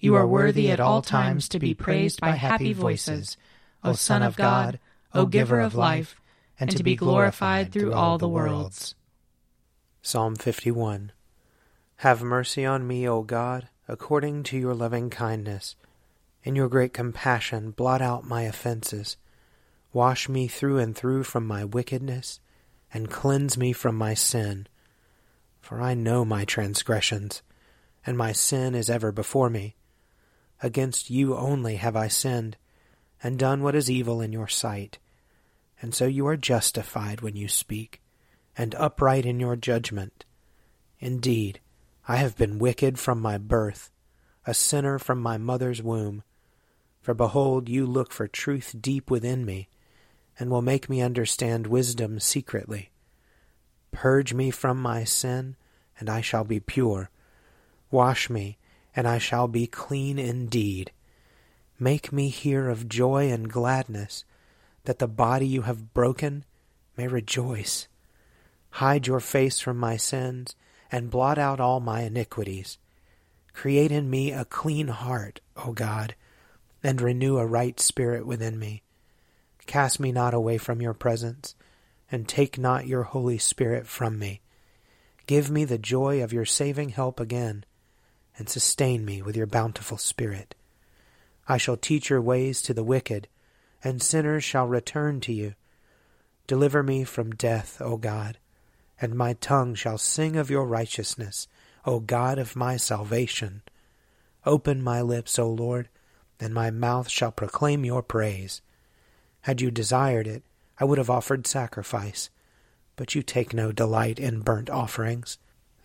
You are worthy at all times to be praised by happy voices, O Son of God, O Giver of life, and to be glorified through all the worlds. Psalm 51 Have mercy on me, O God, according to your loving kindness. In your great compassion, blot out my offenses. Wash me through and through from my wickedness, and cleanse me from my sin. For I know my transgressions, and my sin is ever before me. Against you only have I sinned, and done what is evil in your sight. And so you are justified when you speak, and upright in your judgment. Indeed, I have been wicked from my birth, a sinner from my mother's womb. For behold, you look for truth deep within me, and will make me understand wisdom secretly. Purge me from my sin, and I shall be pure. Wash me, and I shall be clean indeed. Make me hear of joy and gladness, that the body you have broken may rejoice. Hide your face from my sins, and blot out all my iniquities. Create in me a clean heart, O God, and renew a right spirit within me. Cast me not away from your presence, and take not your Holy Spirit from me. Give me the joy of your saving help again and sustain me with your bountiful Spirit. I shall teach your ways to the wicked, and sinners shall return to you. Deliver me from death, O God, and my tongue shall sing of your righteousness, O God of my salvation. Open my lips, O Lord, and my mouth shall proclaim your praise. Had you desired it, I would have offered sacrifice, but you take no delight in burnt offerings.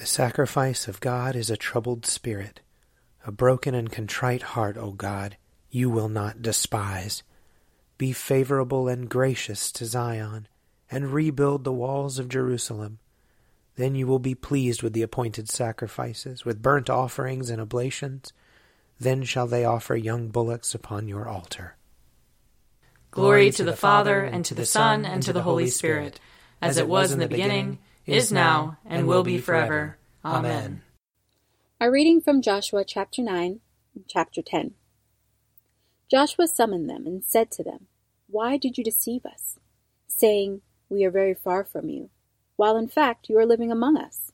The sacrifice of God is a troubled spirit. A broken and contrite heart, O God, you will not despise. Be favorable and gracious to Zion, and rebuild the walls of Jerusalem. Then you will be pleased with the appointed sacrifices, with burnt offerings and oblations. Then shall they offer young bullocks upon your altar. Glory to the Father, and to the Son, and to the Holy Spirit, as it was in the beginning is now, and will be forever. Amen. A reading from Joshua chapter 9 chapter 10. Joshua summoned them and said to them, Why did you deceive us, saying, We are very far from you, while in fact you are living among us?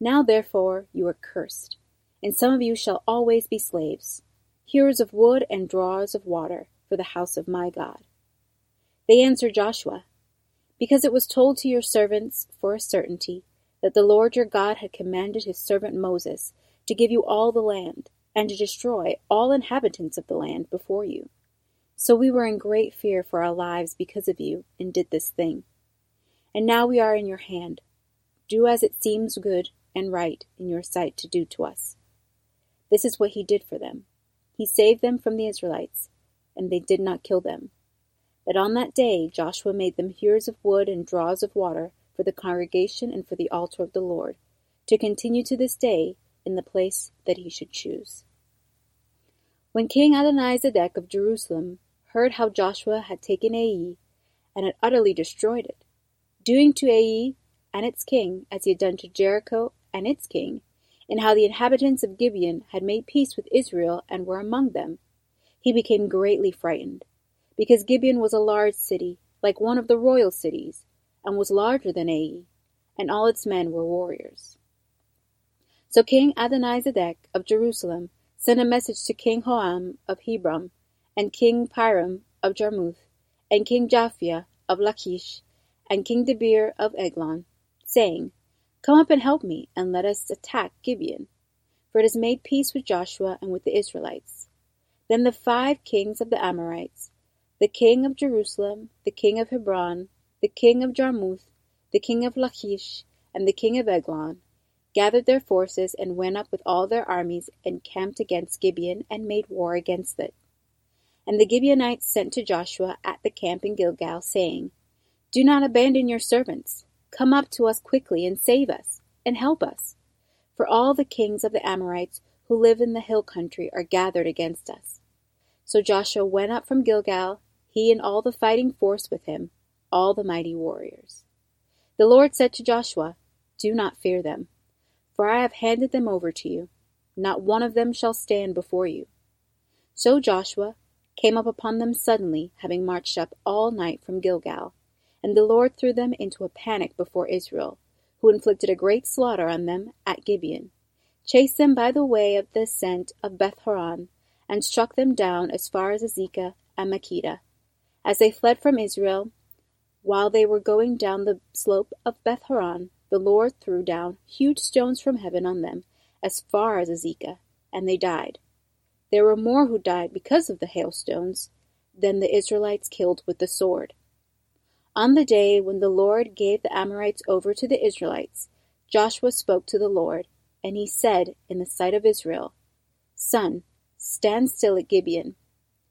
Now therefore you are cursed, and some of you shall always be slaves, hewers of wood and drawers of water for the house of my God. They answered Joshua, because it was told to your servants for a certainty that the Lord your God had commanded his servant Moses to give you all the land, and to destroy all inhabitants of the land before you. So we were in great fear for our lives because of you, and did this thing. And now we are in your hand. Do as it seems good and right in your sight to do to us. This is what he did for them. He saved them from the Israelites, and they did not kill them. But on that day Joshua made them hewers of wood and drawers of water for the congregation and for the altar of the Lord, to continue to this day in the place that he should choose. When King Adonizedek of Jerusalem heard how Joshua had taken Ai and had utterly destroyed it, doing to Ai and its king as he had done to Jericho and its king, and how the inhabitants of Gibeon had made peace with Israel and were among them, he became greatly frightened, because Gibeon was a large city, like one of the royal cities, and was larger than Ai, and all its men were warriors. So King Adonizedek of Jerusalem sent a message to King Hoham of Hebron, and King Piram of Jarmuth, and King Japhia of Lachish, and King Debir of Eglon, saying, Come up and help me, and let us attack Gibeon. For it has made peace with Joshua and with the Israelites. Then the five kings of the Amorites, the king of Jerusalem, the king of Hebron, the king of Jarmuth, the king of Lachish, and the king of Eglon, gathered their forces and went up with all their armies and camped against Gibeon and made war against it. And the Gibeonites sent to Joshua at the camp in Gilgal, saying, Do not abandon your servants. Come up to us quickly and save us, and help us. For all the kings of the Amorites who live in the hill country are gathered against us. So Joshua went up from Gilgal, he and all the fighting force with him, all the mighty warriors. The Lord said to Joshua, Do not fear them, for I have handed them over to you. Not one of them shall stand before you. So Joshua came up upon them suddenly, having marched up all night from Gilgal, and the Lord threw them into a panic before Israel, who inflicted a great slaughter on them at Gibeon, chased them by the way of the ascent of Beth Horon, and struck them down as far as Azekah and Makkedah. As they fled from Israel, while they were going down the slope of Beth Horon, the Lord threw down huge stones from heaven on them as far as Azekah, and they died. There were more who died because of the hailstones than the Israelites killed with the sword. On the day when the Lord gave the Amorites over to the Israelites, Joshua spoke to the Lord, and he said in the sight of Israel, Sun, stand still at Gibeon,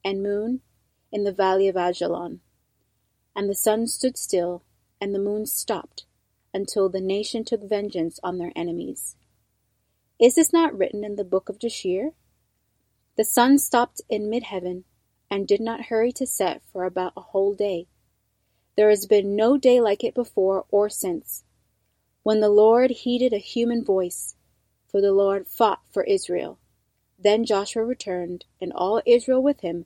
and moon, in the valley of Aijalon. And the sun stood still, and the moon stopped, until the nation took vengeance on their enemies. Is this not written in the book of Jashar? The sun stopped in mid heaven, and did not hurry to set for about a whole day. There has been no day like it before or since, when the Lord heeded a human voice, for the Lord fought for Israel. Then Joshua returned, and all Israel with him,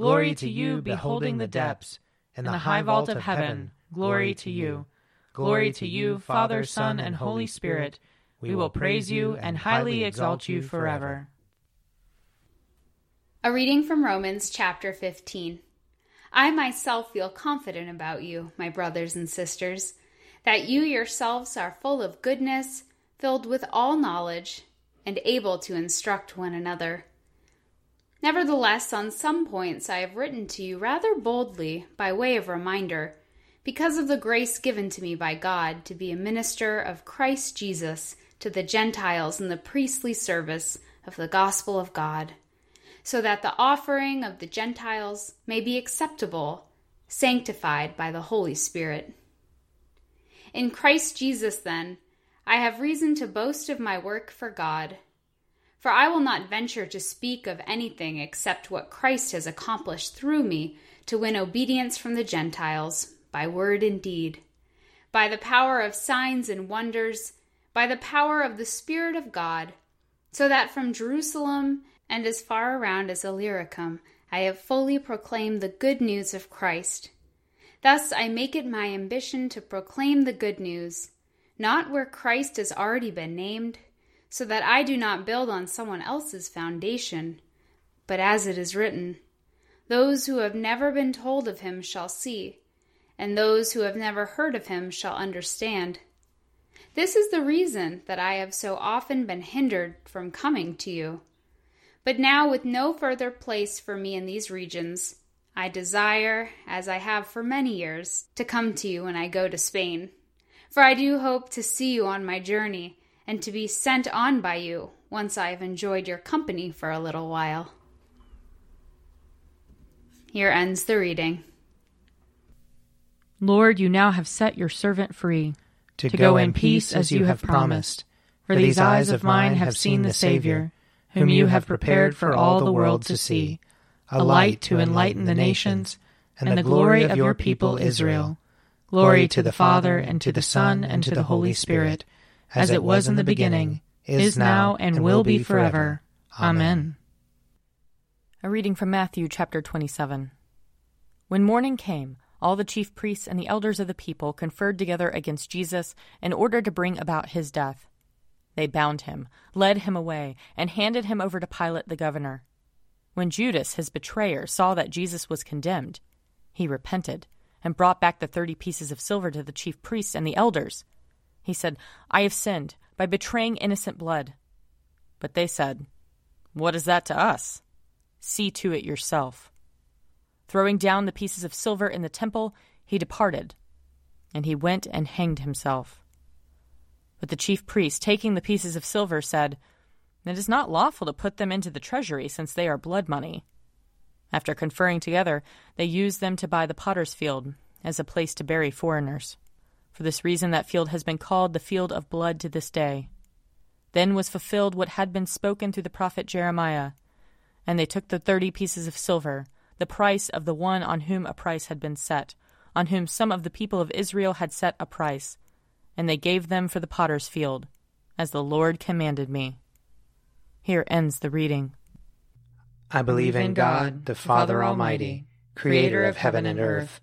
Glory to you beholding the depths. and the high vault of heaven, glory to you. Glory to you, Father, Son, and Holy Spirit. We will praise you and highly exalt you forever. A reading from Romans chapter 15. I myself feel confident about you, my brothers and sisters, that you yourselves are full of goodness, filled with all knowledge, and able to instruct one another. Nevertheless, on some points I have written to you rather boldly by way of reminder, because of the grace given to me by God to be a minister of Christ Jesus to the Gentiles in the priestly service of the gospel of God so that the offering of the Gentiles may be acceptable, sanctified by the Holy Spirit. In Christ Jesus, then, I have reason to boast of my work for God. For I will not venture to speak of anything except what Christ has accomplished through me to win obedience from the Gentiles, by word and deed, by the power of signs and wonders, by the power of the Spirit of God, so that from Jerusalem and as far around as Illyricum, I have fully proclaimed the good news of Christ. Thus I make it my ambition to proclaim the good news, not where Christ has already been named, so that I do not build on someone else's foundation, but as it is written, Those who have never been told of him shall see, and those who have never heard of him shall understand. This is the reason that I have so often been hindered from coming to you. But now, with no further place for me in these regions, I desire, as I have for many years, to come to you when I go to Spain. For I do hope to see you on my journey, and to be sent on by you once I have enjoyed your company for a little while. Here ends the reading. Lord, you now have set your servant free to, to go, go in peace as you have promised. For these eyes of mine have seen the Savior, whom you have prepared for all the world to see, a light to enlighten the nations, and the glory of your people Israel. Glory to the Father, and to the Son, and to the Holy Spirit, as it was in the beginning, is now, and will be forever. Amen. A reading from Matthew chapter 27. When morning came, all the chief priests and the elders of the people conferred together against Jesus in order to bring about his death. They bound him, led him away, and handed him over to Pilate the governor. When Judas, his betrayer, saw that Jesus was condemned, he repented and brought back the thirty pieces of silver to the chief priests and the elders. He said, I have sinned by betraying innocent blood. But they said, What is that to us? See to it yourself. Throwing down the pieces of silver in the temple, he departed, and he went and hanged himself. But the chief priest, taking the pieces of silver, said, It is not lawful to put them into the treasury, since they are blood money. After conferring together, they used them to buy the potter's field, as a place to bury foreigners. For this reason, that field has been called the field of blood to this day. Then was fulfilled what had been spoken through the prophet Jeremiah. And they took the thirty pieces of silver, the price of the one on whom a price had been set, on whom some of the people of Israel had set a price, and they gave them for the potter's field, as the Lord commanded me. Here ends the reading. I believe in God, the Father Almighty, creator of heaven and earth.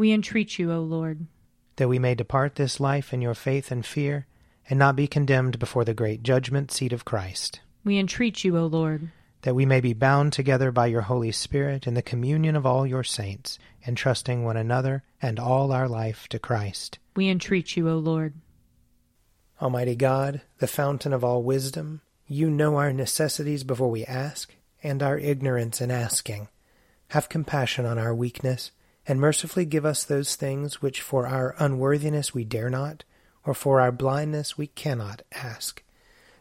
We entreat you, O Lord. That we may depart this life in your faith and fear, and not be condemned before the great judgment seat of Christ. We entreat you, O Lord. That we may be bound together by your Holy Spirit in the communion of all your saints, entrusting one another and all our life to Christ. We entreat you, O Lord. Almighty God, the fountain of all wisdom, you know our necessities before we ask, and our ignorance in asking. Have compassion on our weakness, and mercifully give us those things which for our unworthiness we dare not, or for our blindness we cannot ask.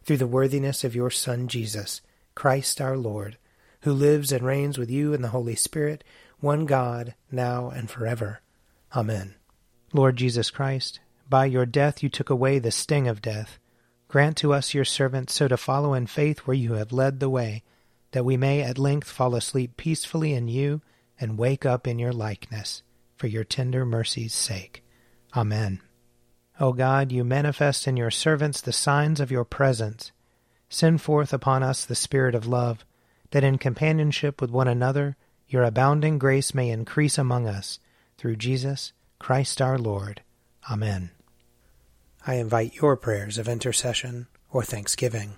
Through the worthiness of your Son Jesus, Christ our Lord, who lives and reigns with you in the Holy Spirit, one God, now and forever. Amen. Lord Jesus Christ, by your death you took away the sting of death. Grant to us, your servants, so to follow in faith where you have led the way that we may at length fall asleep peacefully in you and wake up in your likeness, for your tender mercy's sake. Amen. O God, you manifest in your servants the signs of your presence. Send forth upon us the Spirit of love, that in companionship with one another your abounding grace may increase among us, through Jesus Christ our Lord. Amen. I invite your prayers of intercession or thanksgiving.